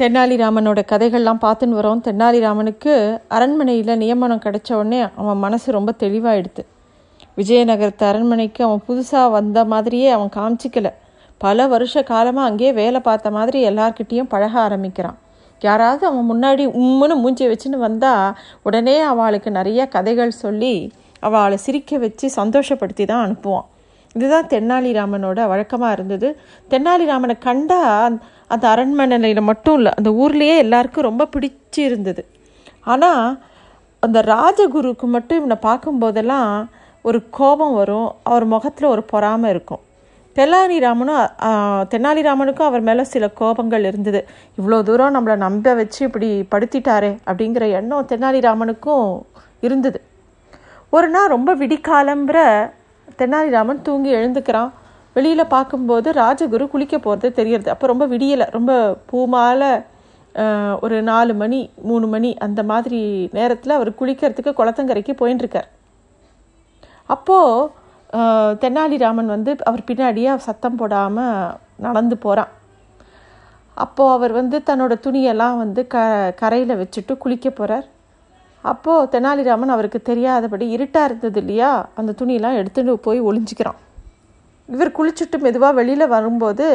தென்னாலிராமனோட கதைகள்லாம் பார்த்துன்னு வரோம். தென்னாலிராமனுக்கு அரண்மனையில் நியமனம் கிடச்ச உடனே அவன் மனசு ரொம்ப தெளிவாயிடுது விஜயநகரத்து அரண்மனைக்கு அவன் புதுசாக வந்த மாதிரியே அவன் காமிச்சிக்கல. பல வருஷ காலமாக அங்கேயே வேலை பார்த்த மாதிரி எல்லார்கிட்டேயும் பழக ஆரம்பிக்கிறான். யாராவது அவன் முன்னாடி உம்முன்னு மூஞ்சி வச்சுன்னு வந்தால் உடனே அவளுக்கு நிறைய கதைகள் சொல்லி அவளை சிரிக்க வச்சு சந்தோஷப்படுத்தி தான் அனுப்புவான். இதுதான் தென்னாலிராமனோட வழக்கமாக இருந்தது. தென்னாலிராமனை கண்டா அந்த அரண்மனையில் மட்டும் இல்லை அந்த ஊர்லேயே எல்லாருக்கும் ரொம்ப பிடிச்சி இருந்தது ஆனால் அந்த ராஜகுருக்கு மட்டும் இவனை பார்க்கும்போதெல்லாம் ஒரு கோபம் வரும் அவர் முகத்தில் ஒரு பொறாமை இருக்கும். தென்னாலிராமனும் தென்னாலிராமனுக்கும் அவர் மேலே சில கோபங்கள் இருந்தது. இவ்வளோ தூரம் நம்மளை நம்ப வச்சு இப்படி படுத்திட்டாரே அப்படிங்கிற எண்ணம் தென்னாலிராமனுக்கும் இருந்தது. ஒரு நாள் ரொம்ப விடிக்காலம்புற தென்னாலிராமன் தூங்கி எழுந்துக்கிறான். வெளியில் பார்க்கும்போது ராஜகுரு குளிக்க போகிறது தெரியறது. அப்போ ரொம்ப விடியலை ரொம்ப பூமால ஒரு நாலு மணி மூணு மணி அந்த மாதிரி நேரத்தில் அவர் குளிக்கிறதுக்கு குளத்தங்கரைக்கு போயின்ட்டுருக்கார் அப்போது தென்னாலிராமன் வந்து அவர் பின்னாடியே சத்தம் போடாமல் நடந்து போகிறான் அப்போது அவர் வந்து தன்னோட துணியெல்லாம் வந்து க கரையில் வச்சுட்டு குளிக்க போகிறார் அப்போது தெனாலிராமன் அவருக்கு தெரியாதபடி இருட்டாக இருந்தது இல்லையா? அந்த துணியெல்லாம் எடுத்துகிட்டு போய் ஒளிஞ்சிக்கிறான். இவர் குளிச்சுட்டு மெதுவாக வெளியில் வரும்போது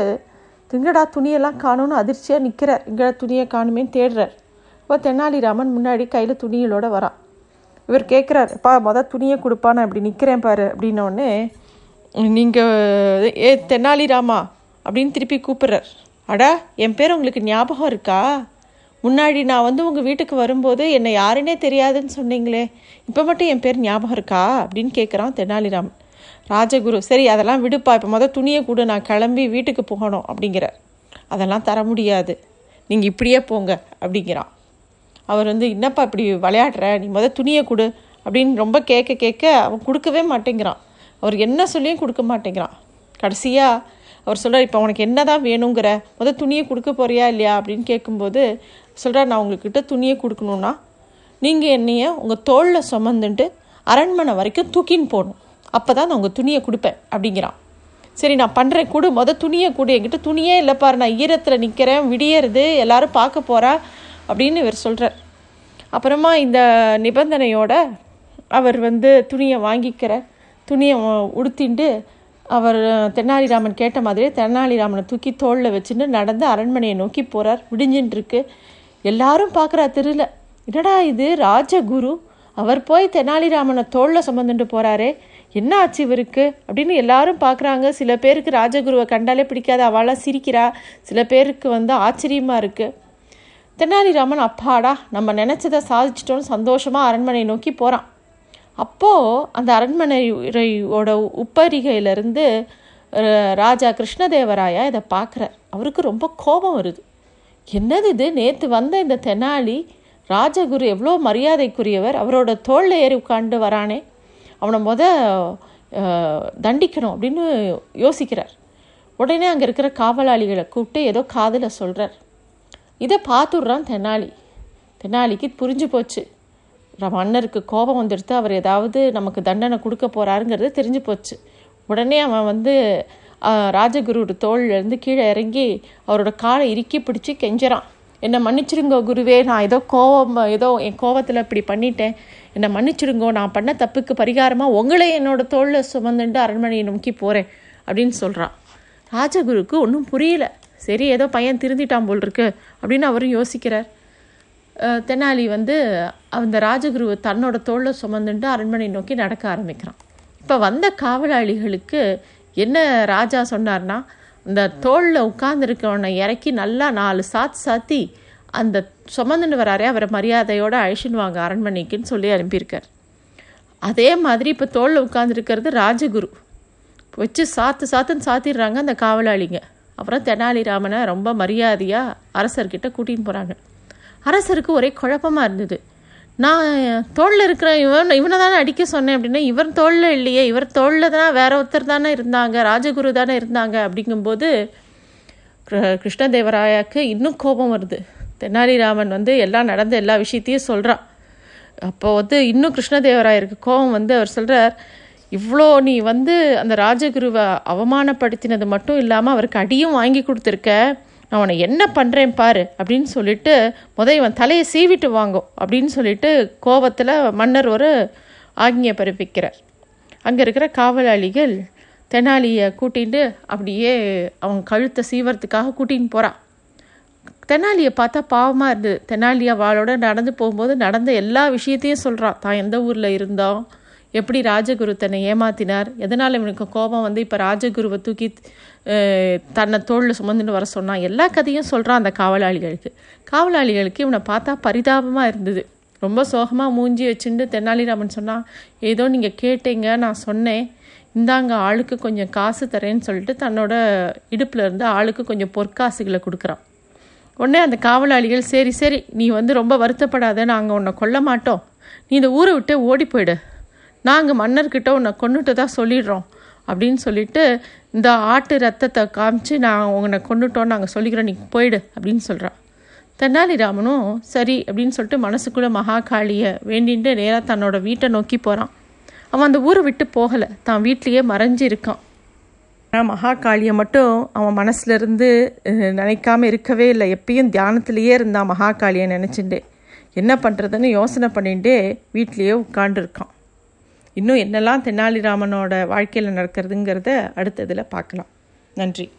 எங்கடா துணியெல்லாம் காணும்னு அதிர்ச்சியாக நிற்கிறார் எங்கடா துணியை காணுமேன்னு தேடுறார். இப்போ தெனாலிராமன் முன்னாடி கையில் துணிகளோடு வரான். இவர் கேட்குறாரு பா மொதல் துணியை கொடுப்பான்னு அப்படி நிற்கிறேன் பாரு அப்படின்னோடனே நீங்கள் ஏ தெனாலிராமா? அப்படின்னு திருப்பி கூப்பிட்றார். அடா என் பேர் உங்களுக்கு ஞாபகம் இருக்கா? முன்னாடி நான் வந்து உங்கள் வீட்டுக்கு வரும்போது என்னை யாருன்னே தெரியாதுன்னு சொன்னீங்களே. இப்போ மட்டும் என் பேர் ஞாபகம் இருக்கா? அப்படின்னு கேட்குறான் தெனாலிராமன் ராஜகுரு சரி அதெல்லாம் விடுப்பா. இப்போ மொதல் துணியை கொடு நான் கிளம்பி வீட்டுக்கு போகணும் அப்படிங்கிறார். அதெல்லாம் தர முடியாது. நீங்கள் இப்படியே போங்க அப்படிங்கிறான். அவர் வந்து என்னப்பா இப்படி விளையாடுற? நீ முத துணியை கொடு. அப்படின்னு ரொம்ப கேட்க கேட்க அவன் கொடுக்கவே மாட்டேங்கிறான். அவர் என்ன சொல்லியும் கொடுக்க மாட்டேங்கிறான். கடைசியாக அவர் சொல்கிறார் இப்போ உனக்கு என்ன தான் வேணுங்கிற முதல் துணியை கொடுக்க போறியா இல்லையா? அப்படின்னு கேட்கும்போது சொல்கிறார் நான் உங்ககிட்ட துணியை கொடுக்கணுன்னா நீங்கள் என்னைய உங்கள் தோளில் சுமந்துட்டு அரண்மனை வரைக்கும் தூக்கின்னு போகணும். அப்போ தான் நான் உங்கள் துணியை கொடுப்பேன் அப்படிங்கிறான். சரி நான் பண்ணுறேன் கொடு. மொதல் துணியை கொடு. என்கிட்ட துணியே இல்லை பாரு. நான் ஈரத்தில் நிற்கிறேன் விடியறது எல்லாரும் பார்க்க போகிறா அப்படின்னு இவர் சொல்கிறார் அப்புறமா இந்த நிபந்தனையோட அவர் வந்து துணியை வாங்கிக்கிற துணியை உடுத்திண்டு அவர் தெனாலிராமன் கேட்ட மாதிரியே தெனாலிராமனை தூக்கி தோளில் வச்சுட்டு நடந்து அரண்மனையை நோக்கி போகிறார் விடிஞ்சின்ட்டுருக்கு எல்லாரும் பார்க்குறா தெருல என்னடா இது? ராஜகுரு? அவர் போய் தெனாலிராமனை தோளில் சுமந்துட்டு போகிறாரே என்ன ஆச்சு இவருக்கு? அப்படின்னு எல்லாரும் பார்க்குறாங்க சில பேருக்கு ராஜகுருவை கண்டாலே பிடிக்காது. அவளாம் சிரிக்கிறா. சில பேருக்கு வந்து ஆச்சரியமாக இருக்குது தெனாலிராமன் அப்பாடா நம்ம நினச்சதை சாதிச்சிட்டோன்னு சந்தோஷமாக அரண்மனை நோக்கி போகிறான் அப்போது அந்த அரண்மனையோட உப்பரிகையிலேருந்து ராஜா கிருஷ்ணதேவராயா இதை பார்க்குறார். அவருக்கு ரொம்ப கோபம் வருது. என்னது இது? நேற்று வந்த இந்த தெனாலி ராஜகுரு எவ்வளோ மரியாதைக்குரியவர். அவரோட தோளில் ஏறி உட்காந்து வரானே. அவனை முத தண்டிக்கணும் அப்படின்னு யோசிக்கிறார். உடனே அங்கே இருக்கிற காவலாளிகளை கூப்பிட்டு ஏதோ காதில் சொல்கிறார் இதை பார்த்துடுறான் தெனாலி. தெனாலிக்கு புரிஞ்சு போச்சு. ர- மன்னருக்கு கோபம் வந்துடுத்து அவர் ஏதாவது நமக்கு தண்டனை கொடுக்க போகிறாருங்கிறது தெரிஞ்சு போச்சு. உடனே அவன் வந்து ஆஹ், ராஜகுருவோட கீழே இறங்கி அவரோட காலை இறுக்கி பிடிச்சி கெஞ்சிறான். என்னை மன்னிச்சிருங்க குருவே நான் ஏதோ கோவம் ஏதோ என் கோவத்தில் இப்படி பண்ணிட்டேன். என்னை மன்னிச்சிடுங்கோ நான் பண்ண தப்புக்கு பரிகாரமாக உங்களே என்னோட தோளில் சுமந்துட்டு அரண்மனையை நோக்கி போகிறேன் அப்படின்னு சொல்கிறான் ராஜகுருக்கு ஒன்றும் புரியல. சரி ஏதோ பையன் திருந்திட்டான் போல் இருக்கு அப்படின்னு அவரும் யோசிக்கிறார். தெனாலி வந்து அந்த ராஜகுருவை தன்னோட தோளில் சுமந்துட்டு அரண்மனை நோக்கி நடக்க ஆரம்பிக்கிறான். இப்போ வந்த காவலாளிகளுக்கு என்ன ராஜா சொன்னார்னா இந்த தோளில் உட்கார்ந்துருக்கவனை இறக்கி நல்லா நாலு சாத்து சாத்தி அந்த சுமந்துன்னு வராரே அவரை மரியாதையோடு அழிச்சுன்னு வாங்க அரண்மனைக்குன்னு சொல்லி அனுப்பியிருக்கார். அதே மாதிரி இப்போ தோளில் உட்காந்துருக்கிறது ராஜகுரு. வச்சு சாத்து சாத்துன்னு சாத்திடுறாங்க அந்த காவலாளிங்க. அப்புறம் தெனாலிராமனை ரொம்ப மரியாதையாக அரசர்கிட்ட கூட்டின்னு போகிறாங்க அரசருக்கு ஒரே குழப்பமாக இருந்தது. நான் தோளில் இருக்கிற இவன் இவனை தானே அடிக்க சொன்னேன் அப்படின்னா இவர் தோளில் இல்லையே இவர் தோளில் தான் வேற ஒருத்தர் தானே இருந்தாங்க ராஜகுரு தானே இருந்தாங்க அப்படிங்கும்போது கிருஷ்ணதேவராயாவுக்கு இன்னும் கோபம் வருது. தெனாலிராமன் வந்து எல்லாம் நடந்த எல்லா விஷயத்தையும் சொல்கிறான் அப்போ வந்து இன்னும் கிருஷ்ணதேவராயருக்கு கோபம் வந்து அவர் சொல்கிறார் இவ்வளோ நீ வந்து அந்த ராஜகுருவை அவமானப்படுத்தினது மட்டும் இல்லாமல் அவருக்கு அடியும் வாங்கி கொடுத்துருக்க. நான் உன்னை என்ன பண்ணுறேன் பாரு அப்படின்னு சொல்லிட்டு முத இவன் தலையை சீவிட்டு வாங்கும் அப்படின்னு சொல்லிட்டு கோபத்தில் மன்னர் ஒரு ஆக்ஞை பிறப்பிக்கிறார். அங்கே இருக்கிற காவலாளிகள் தெனாலியை கூட்டிகிட்டு அப்படியே அவங்க கழுத்தை சீவறதுக்காக கூட்டின்னு போகிறான் தெனாலியை பார்த்தா பாவமாக இருந்தது. தெனாலியா வாளோட நடந்து போகும்போது நடந்த எல்லா விஷயத்தையும் சொல்கிறான் தான் எந்த ஊரில் இருந்தோம் எப்படி ராஜகுரு தன்னை ஏமாத்தினார்? எதனால் இவனுக்கு கோபம் வந்து இப்போ ராஜகுருவை தூக்கி தன்னை தோளில் சுமந்துட்டு வர சொன்னான் எல்லா கதையும் சொல்கிறான் அந்த காவலாளிகளுக்கு. காவலாளிகளுக்கு இவனை பார்த்தா பரிதாபமாக இருந்தது. ரொம்ப சோகமாக மூஞ்சி வச்சுட்டு தெனாலிராமன் சொன்னான் ஏதோ நீங்கள் கேட்டீங்க நான் சொன்னேன். இந்தாங்க ஆளுக்கு கொஞ்சம் காசு தரேன்னு சொல்லிட்டு தன்னோட இடுப்பில் இருந்து ஆளுக்கு கொஞ்சம் பொற்காசுகளை கொடுக்குறான். உடனே அந்த காவலாளிகள் சரி சரி நீ வந்து ரொம்ப வருத்தப்படாத நாங்கள் உன்னை கொல்ல மாட்டோம். நீ இந்த ஊரை விட்டு ஓடி போயிடு. நாங்கள் மன்னர்கிட்ட உன்னை கொண்டுட்டு தான் சொல்லிடுறோம் அப்படின்னு சொல்லிட்டு இந்த ஆட்டு ரத்தத்தை காமிச்சு நான் உன்னை கொண்டுட்டோன்னு நாங்கள் சொல்லிக்கிறோம் நீ போயிடு அப்படின்னு சொல்கிறான் தெனாலிராமனும் சரி அப்படின்னு சொல்லிட்டு மனசுக்குள்ளே மகாகாளியை வேண்டிட்டு நேராக தன்னோட வீட்டை நோக்கி போகிறான் அவன் அந்த ஊரை விட்டு போகலை. தான் வீட்லேயே மறைஞ்சு இருக்கான். ஆனால் மகாகாளியை மட்டும் அவன் மனசுலேருந்து நினைக்காம இருக்கவே இல்லை. எப்பயும் தியானத்திலேயே இருந்தான் மகாகாளியை நினச்சிட்டு என்ன பண்ணுறதுன்னு யோசனை பண்ணிட்டு வீட்லேயே உட்காண்டிருக்கான் இன்னும் என்னெல்லாம் தெனாலிராமனோட வாழ்க்கையில் நடக்கிறதுங்கிறத அடுத்ததில் பார்க்கலாம். நன்றி.